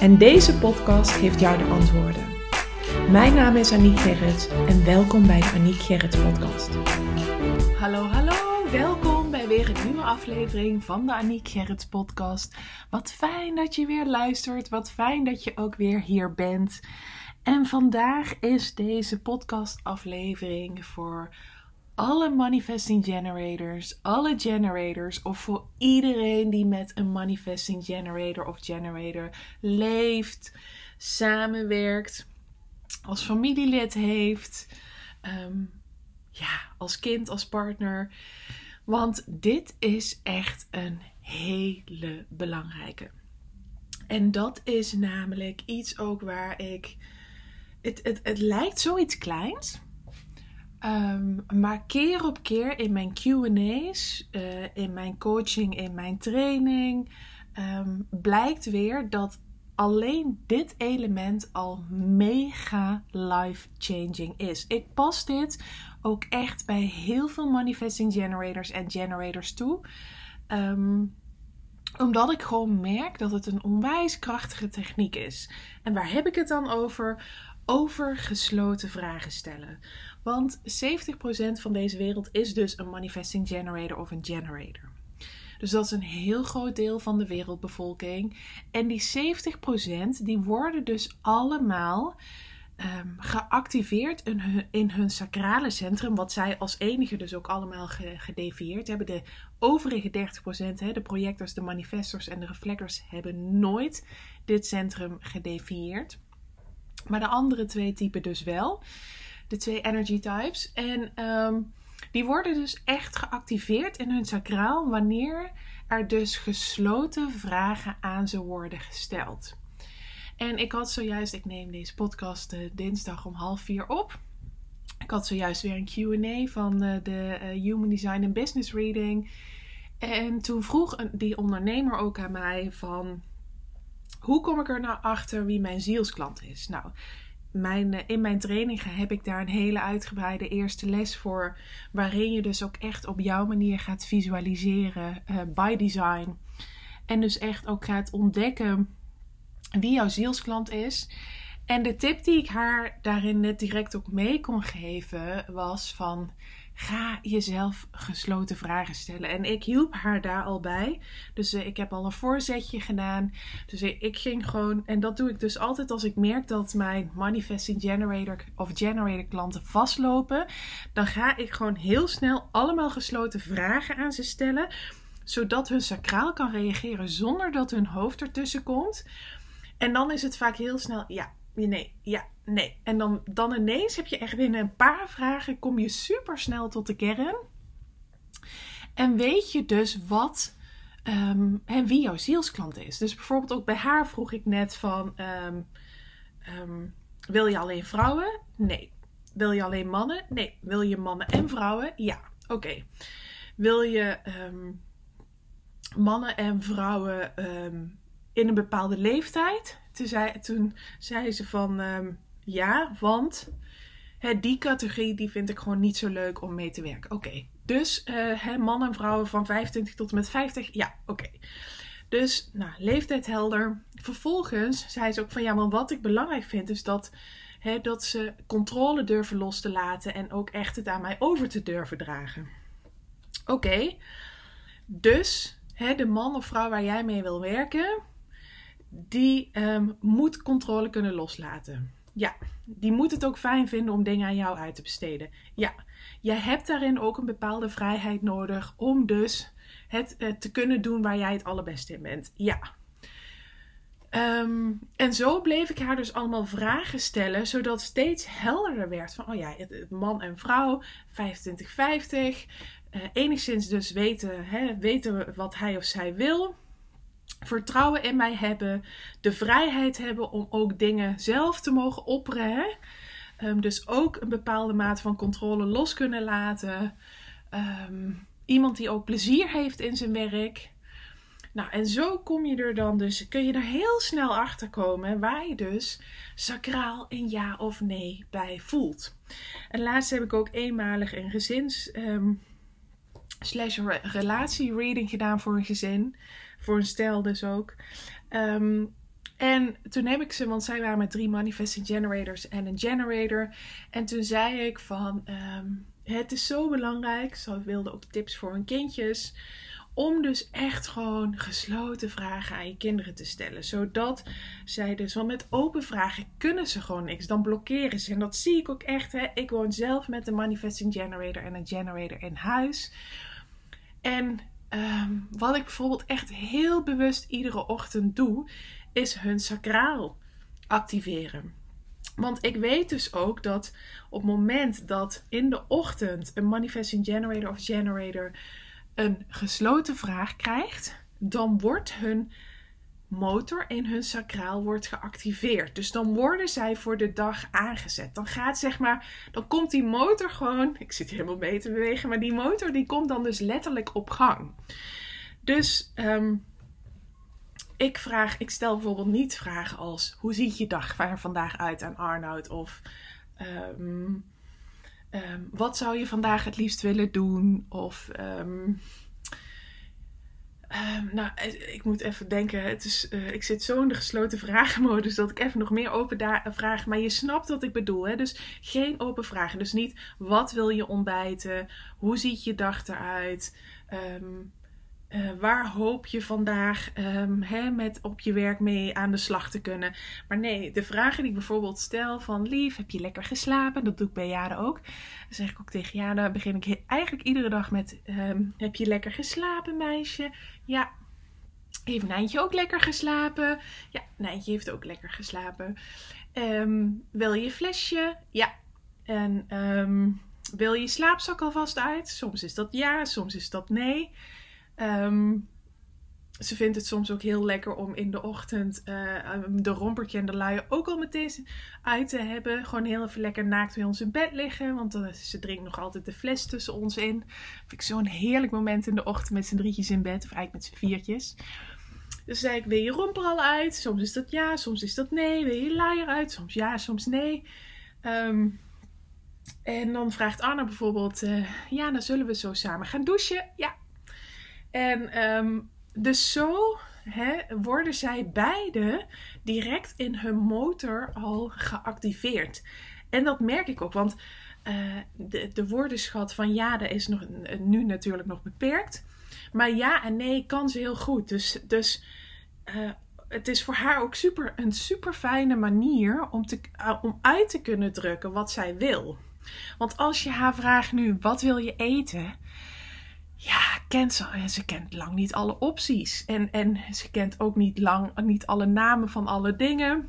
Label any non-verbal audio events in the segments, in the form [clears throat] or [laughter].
En deze podcast geeft jou de antwoorden. Mijn naam is Aniek Gerrits en welkom bij de Aniek Gerrits podcast. Hallo, hallo, welkom bij weer een nieuwe aflevering van de Aniek Gerrits podcast. Wat fijn dat je weer luistert, wat fijn dat je ook weer hier bent. En vandaag is deze podcast aflevering voor alle manifesting generators, alle generators of voor iedereen die met een manifesting generator of generator leeft, samenwerkt, als familielid heeft, ehm, ja, als kind, als partner. Want dit is echt een hele belangrijke. En dat is namelijk iets ook waar ik. Het, het, het lijkt zoiets kleins. Um, maar keer op keer in mijn QA's, eh, in mijn coaching, in mijn training, um, blijkt weer dat alleen dit element al mega life changing is. Ik pas dit ook echt bij heel veel manifesting generators en generators toe. Um, omdat ik gewoon merk dat het een onwijs krachtige techniek is. En waar heb ik het dan over? Over gesloten vragen stellen. Want 70% van deze wereld is dus een manifesting generator of een generator. Dus dat is een heel groot deel van de wereldbevolking. En die 70% die worden dus allemaal um, geactiveerd in hun, sacrale centrum, wat zij als enige dus ook allemaal ge, gedefieerd hebben. De overige 30%, hè, de projectors, de manifestors en de reflectors, hebben nooit dit centrum gedefieerd. Maar de andere twee typen dus wel de twee energy types. En um, die worden dus echt geactiveerd in hun sacraal wanneer er dus gesloten vragen aan ze worden gesteld. En ik had zojuist, ik neem deze podcast uh, dinsdag om half vier op. Ik had zojuist weer een QA van uh, de uh, Human Design and Business Reading. En toen vroeg die ondernemer ook aan mij van hoe kom ik er nou achter wie mijn zielsklant is? Nou, mijn, eh, in mijn trainingen heb ik daar een hele uitgebreide eerste les voor. Waarin je dus ook echt op jouw manier gaat visualiseren uh, by design. En dus echt ook gaat ontdekken wie jouw zielsklant is. En de tip die ik haar daarin net direct ook mee kon geven was van ga jezelf gesloten vragen stellen. En ik hielp haar daar al bij. Dus eh, ik heb al een voorzetje gedaan. Dus eh, ik ging gewoon, en dat doe ik dus altijd als ik merk dat mijn manifesting generator of generator klanten vastlopen. Dan ga ik gewoon heel snel allemaal gesloten vragen aan ze stellen. Zodat hun sacraal kan reageren zonder dat hun hoofd ertussen komt. En dan is het vaak heel snel, ja, nee, ja, nee. En dan, dan ineens heb je echt binnen een paar vragen, kom je super snel tot de kern. En weet je dus wat en wie jouw zielsklant is. Dus bijvoorbeeld ook bij haar vroeg ik net van, um, um, wil je alleen vrouwen? Nee. Wil je alleen mannen? Nee. Wil je mannen en vrouwen? Ja. Oké. Wil je mannen en vrouwen in een bepaalde leeftijd? Toen zei, toen zei ze van um, ja, want hè, die categorie die vind ik gewoon niet zo leuk om mee te werken. Oké, dus uh, mannen en vrouwen van 25 tot en met 50, ja, oké. Dus, nou, leeftijd helder. Vervolgens zei ze ook van ja, maar wat ik belangrijk vind is dat, hè, dat ze controle durven los te laten en ook echt het aan mij over te durven dragen. Oké, dus hè, de man of vrouw waar jij mee wil werken, die um, moet controle kunnen loslaten. Ja, die moet het ook fijn vinden om dingen aan jou uit te besteden. Ja, je hebt daarin ook een bepaalde vrijheid nodig om dus het uh, te kunnen doen waar jij het allerbeste in bent. Ja. Um, en zo bleef ik haar dus allemaal vragen stellen, zodat steeds helderder werd van, oh ja, het, man en vrouw, 25-50, uh, enigszins dus weten, hè, weten wat hij of zij wil. Vertrouwen in mij hebben, de vrijheid hebben om ook dingen zelf te mogen opperen. Ehm, dus ook een bepaalde mate van controle los kunnen laten. Ehm, iemand die ook plezier heeft in zijn werk. Nou, en zo kom je er dan dus, kun je er heel snel achter komen waar je dus sacraal een ja of nee bij voelt. En laatst heb ik ook eenmalig een gezins um, slash relatie reading gedaan voor een gezin. Voor een stel dus ook. Um, en toen heb ik ze, want zij waren met drie manifesting generators en een generator. En toen zei ik van, um, het is zo belangrijk, ze wilden ook tips voor hun kindjes, om dus echt gewoon gesloten vragen aan je kinderen te stellen. Zodat zij dus, want met open vragen kunnen ze gewoon niks, dan blokkeren ze. En dat zie ik ook echt, hè. ik woon zelf met een manifesting generator en een generator in huis. En um, wat ik bijvoorbeeld echt heel bewust iedere ochtend doe, is hun sacraal activeren. Want ik weet dus ook dat op het moment dat in de ochtend een manifesting generator of generator een gesloten vraag krijgt, dan wordt hun motor in hun sacraal wordt geactiveerd. Dus dan worden zij voor de dag aangezet. Dan gaat zeg maar, dan komt die motor gewoon, ik zit helemaal mee te bewegen, maar die motor die komt dan dus letterlijk op gang. Dus um, ik vraag, ik stel bijvoorbeeld niet vragen als hoe ziet je dag er vandaag uit aan Arnoud of um, um, wat zou je vandaag het liefst willen doen of um, nou, ik moet even denken. Het is, uh, ik zit zo in de gesloten [laughs] vragenmodus dat ik even nog meer open vraag. Maar je snapt wat ik bedoel. Hè? Dus geen open vragen. Dus niet wat wil je ontbijten? Hoe ziet je dag eruit? Um, uh, waar hoop je vandaag hè, met op je werk mee aan de slag te kunnen? Maar nee, de vragen die ik bijvoorbeeld stel van lief, heb je lekker geslapen? Dat doe ik bij Jade ook. Dan zeg ik ook tegen Jade, begin ik eigenlijk iedere dag met um, heb je lekker geslapen meisje? Ja. Heeft Nijntje ook lekker geslapen? Ja, Nijntje heeft ook lekker geslapen. Um, wil je flesje? Ja. En wil je slaapzak alvast uit? Soms is dat ja, soms is dat nee. Um, ze vindt het soms ook heel lekker om in de ochtend uh, de rompertje en de luier ook al meteen uit te hebben. Gewoon heel even lekker naakt bij ons in bed liggen. Want uh, ze drinkt nog altijd de fles tussen ons in. Vind ik zo'n heerlijk moment in de ochtend met z'n drietjes in bed. Of eigenlijk met z'n viertjes. Dus zei ik, wil je romper al uit? Soms is dat ja, soms is dat nee. Wil je luier uit? Soms ja, soms nee. Um, en dan vraagt Anna bijvoorbeeld, uh, ja, dan zullen we zo samen gaan douchen. Ja, en um, dus zo hè, worden zij beide direct in hun motor al geactiveerd. En dat merk ik ook, want uh, de, de woordenschat van ja, dat is nog, nu natuurlijk nog beperkt. Maar ja en nee kan ze heel goed. Dus, dus uh, het is voor haar ook super, een super fijne manier om, te, om uit te kunnen drukken wat zij wil. Want als je haar vraagt nu, wat wil je eten? Ja, kent ze, en ze kent lang niet alle opties. En, en ze kent ook niet lang niet alle namen van alle dingen.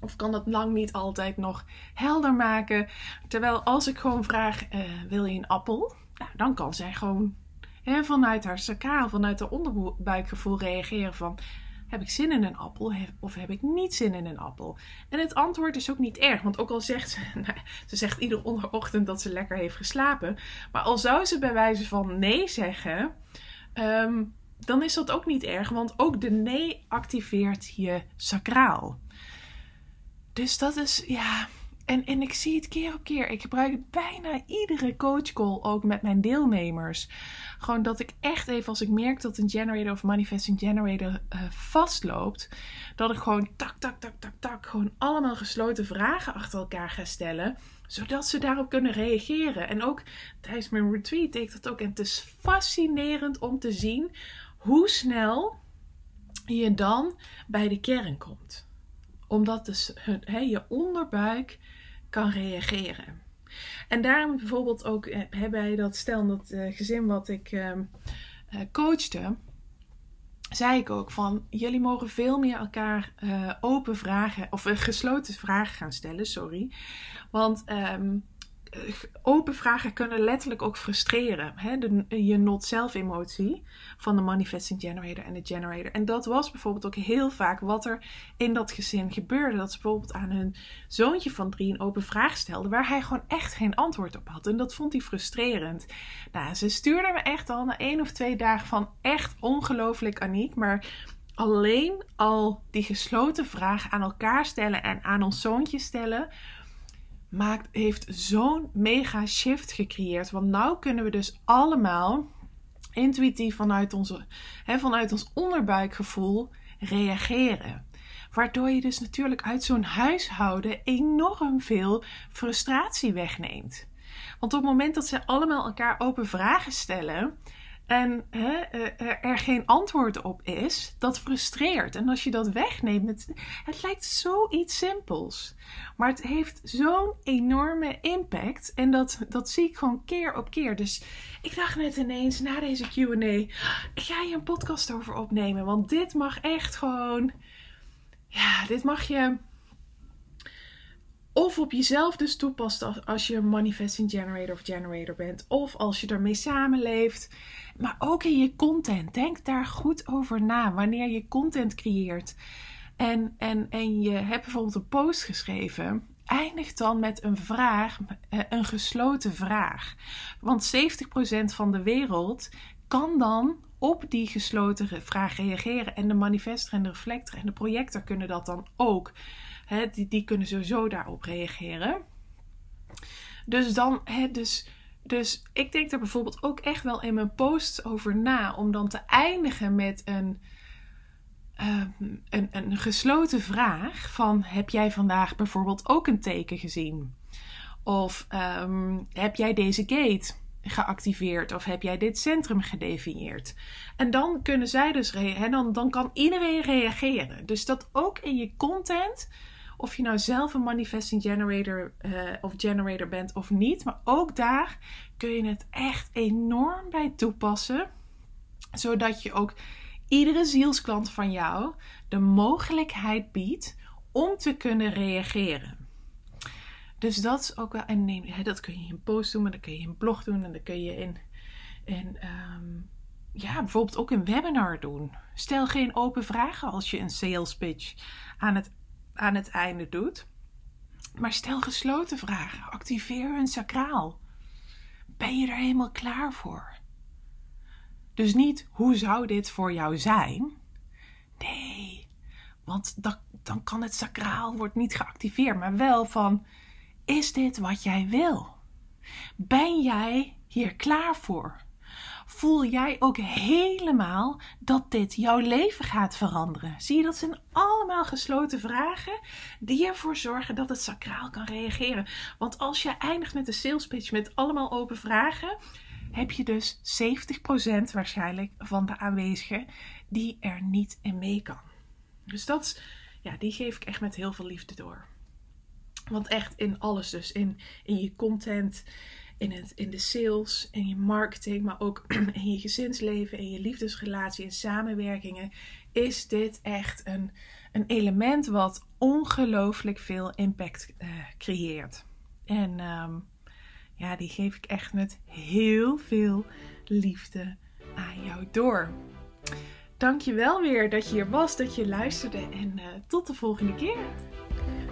Of kan dat lang niet altijd nog helder maken. Terwijl als ik gewoon vraag, uh, wil je een appel? Nou, dan kan zij gewoon hè, vanuit haar sacraal, vanuit haar onderbuikgevoel reageren van heb ik zin in een appel of heb ik niet zin in een appel? En het antwoord is ook niet erg, want ook al zegt ze, [laughs] nou, ze zegt iedere ochtend dat ze lekker heeft geslapen, maar al zou ze bij wijze van nee zeggen, um, dan is dat ook niet erg, want ook de nee activeert je sacraal. Dus dat is, ja, en, en ik zie het keer op keer. Ik gebruik bijna iedere coachcall ook met mijn deelnemers. Gewoon dat ik echt even, als ik merk dat een generator of manifesting generator uh, vastloopt, dat ik gewoon tak, tak, tak, tak, tak, gewoon allemaal gesloten vragen achter elkaar ga stellen, zodat ze daarop kunnen reageren. En ook tijdens mijn retreat deed ik dat ook. En het is fascinerend om te zien hoe snel je dan bij de kern komt omdat dus he, je onderbuik kan reageren. En daarom bijvoorbeeld ook eh, wij dat stel dat uh, gezin wat ik uh, coachte, zei ik ook van jullie mogen veel meer elkaar open vragen of gesloten vragen gaan stellen, sorry. Want um, open vragen kunnen letterlijk ook frustreren. Hè? De, je not-self emotie van de manifesting generator en de generator. En dat was bijvoorbeeld ook heel vaak wat er in dat gezin gebeurde. Dat ze bijvoorbeeld aan hun zoontje van drie een open vraag stelden waar hij gewoon echt geen antwoord op had. En dat vond hij frustrerend. Nou, ze stuurde me echt al na één of twee dagen van echt ongelooflijk Aniek. Maar alleen al die gesloten vraag aan elkaar stellen en aan ons zoontje stellen maakt, heeft zo'n mega shift gecreëerd. Want nu kunnen we dus allemaal intuïtief vanuit, onze, hè, vanuit ons onderbuikgevoel reageren. Waardoor je dus natuurlijk uit zo'n huishouden enorm veel frustratie wegneemt. Want op het moment dat ze allemaal elkaar open vragen stellen, en hè, eh, er geen antwoord op is, dat frustreert. En als je dat wegneemt, het, het lijkt zoiets simpels. Maar het heeft zo'n enorme impact. En dat, dat zie ik gewoon keer op keer. Dus ik dacht net ineens na deze QA: ga je een podcast over opnemen. Want dit mag echt gewoon. Ja, dit mag je of op jezelf dus toepast als je manifesting generator of generator bent. Of als je ermee samenleeft. Maar ook in je content. Denk daar goed over na. Wanneer je content creëert. En, en, en je hebt bijvoorbeeld een post geschreven. Eindig dan met een vraag, eh, een gesloten vraag. Want 70% van de wereld kan dan op die gesloten vraag reageren. En de manifester en de reflector en de projector kunnen dat dan ook die, die kunnen sowieso daarop reageren. Dus dan, dus, dus ik denk er bijvoorbeeld ook echt wel in mijn posts over na. Om dan te eindigen met een, ehm, een, een gesloten vraag. Van heb jij vandaag bijvoorbeeld ook een teken gezien? Of ehm, heb jij deze gate geactiveerd? Of heb jij dit centrum gedefinieerd? En dan kunnen zij dus, dan, dan kan iedereen reageren. Dus dat ook in je content of je nou zelf een manifesting generator uh, of generator bent of niet. Maar ook daar kun je het echt enorm bij toepassen. Zodat je ook iedere zielsklant van jou de mogelijkheid biedt om te kunnen reageren. Dus dat is ook wel. En nee, dat kun je in een post doen, maar dat kun je in een blog doen en dat kun je in. in ehm, ja, bijvoorbeeld ook een webinar doen. Stel geen open vragen als je een sales pitch aan het aan het einde doet. Maar stel gesloten vragen. Activeer hun sacraal. Ben je er helemaal klaar voor? Dus niet hoe zou dit voor jou zijn? Nee, want dan, dan kan het sacraal wordt niet geactiveerd, maar wel van is dit wat jij wil? Ben jij hier klaar voor? Voel jij ook helemaal dat dit jouw leven gaat veranderen? Zie je, dat zijn allemaal gesloten vragen die ervoor zorgen dat het sacraal kan reageren. Want als je eindigt met een sales pitch met allemaal open vragen, heb je dus 70% waarschijnlijk van de aanwezigen die er niet in mee kan. Dus dat, ja, die geef ik echt met heel veel liefde door. Want echt in alles dus. In, in je content, in, in de sales, in je marketing, maar ook [clears throat] in je gezinsleven, in je liefdesrelatie, in samenwerkingen, is dit echt een, een element wat ongelooflijk veel impact uh, creëert. En um, ja, die geef ik echt met heel veel liefde aan jou door. Dankjewel weer dat je hier was, dat je luisterde en uh, tot de volgende keer.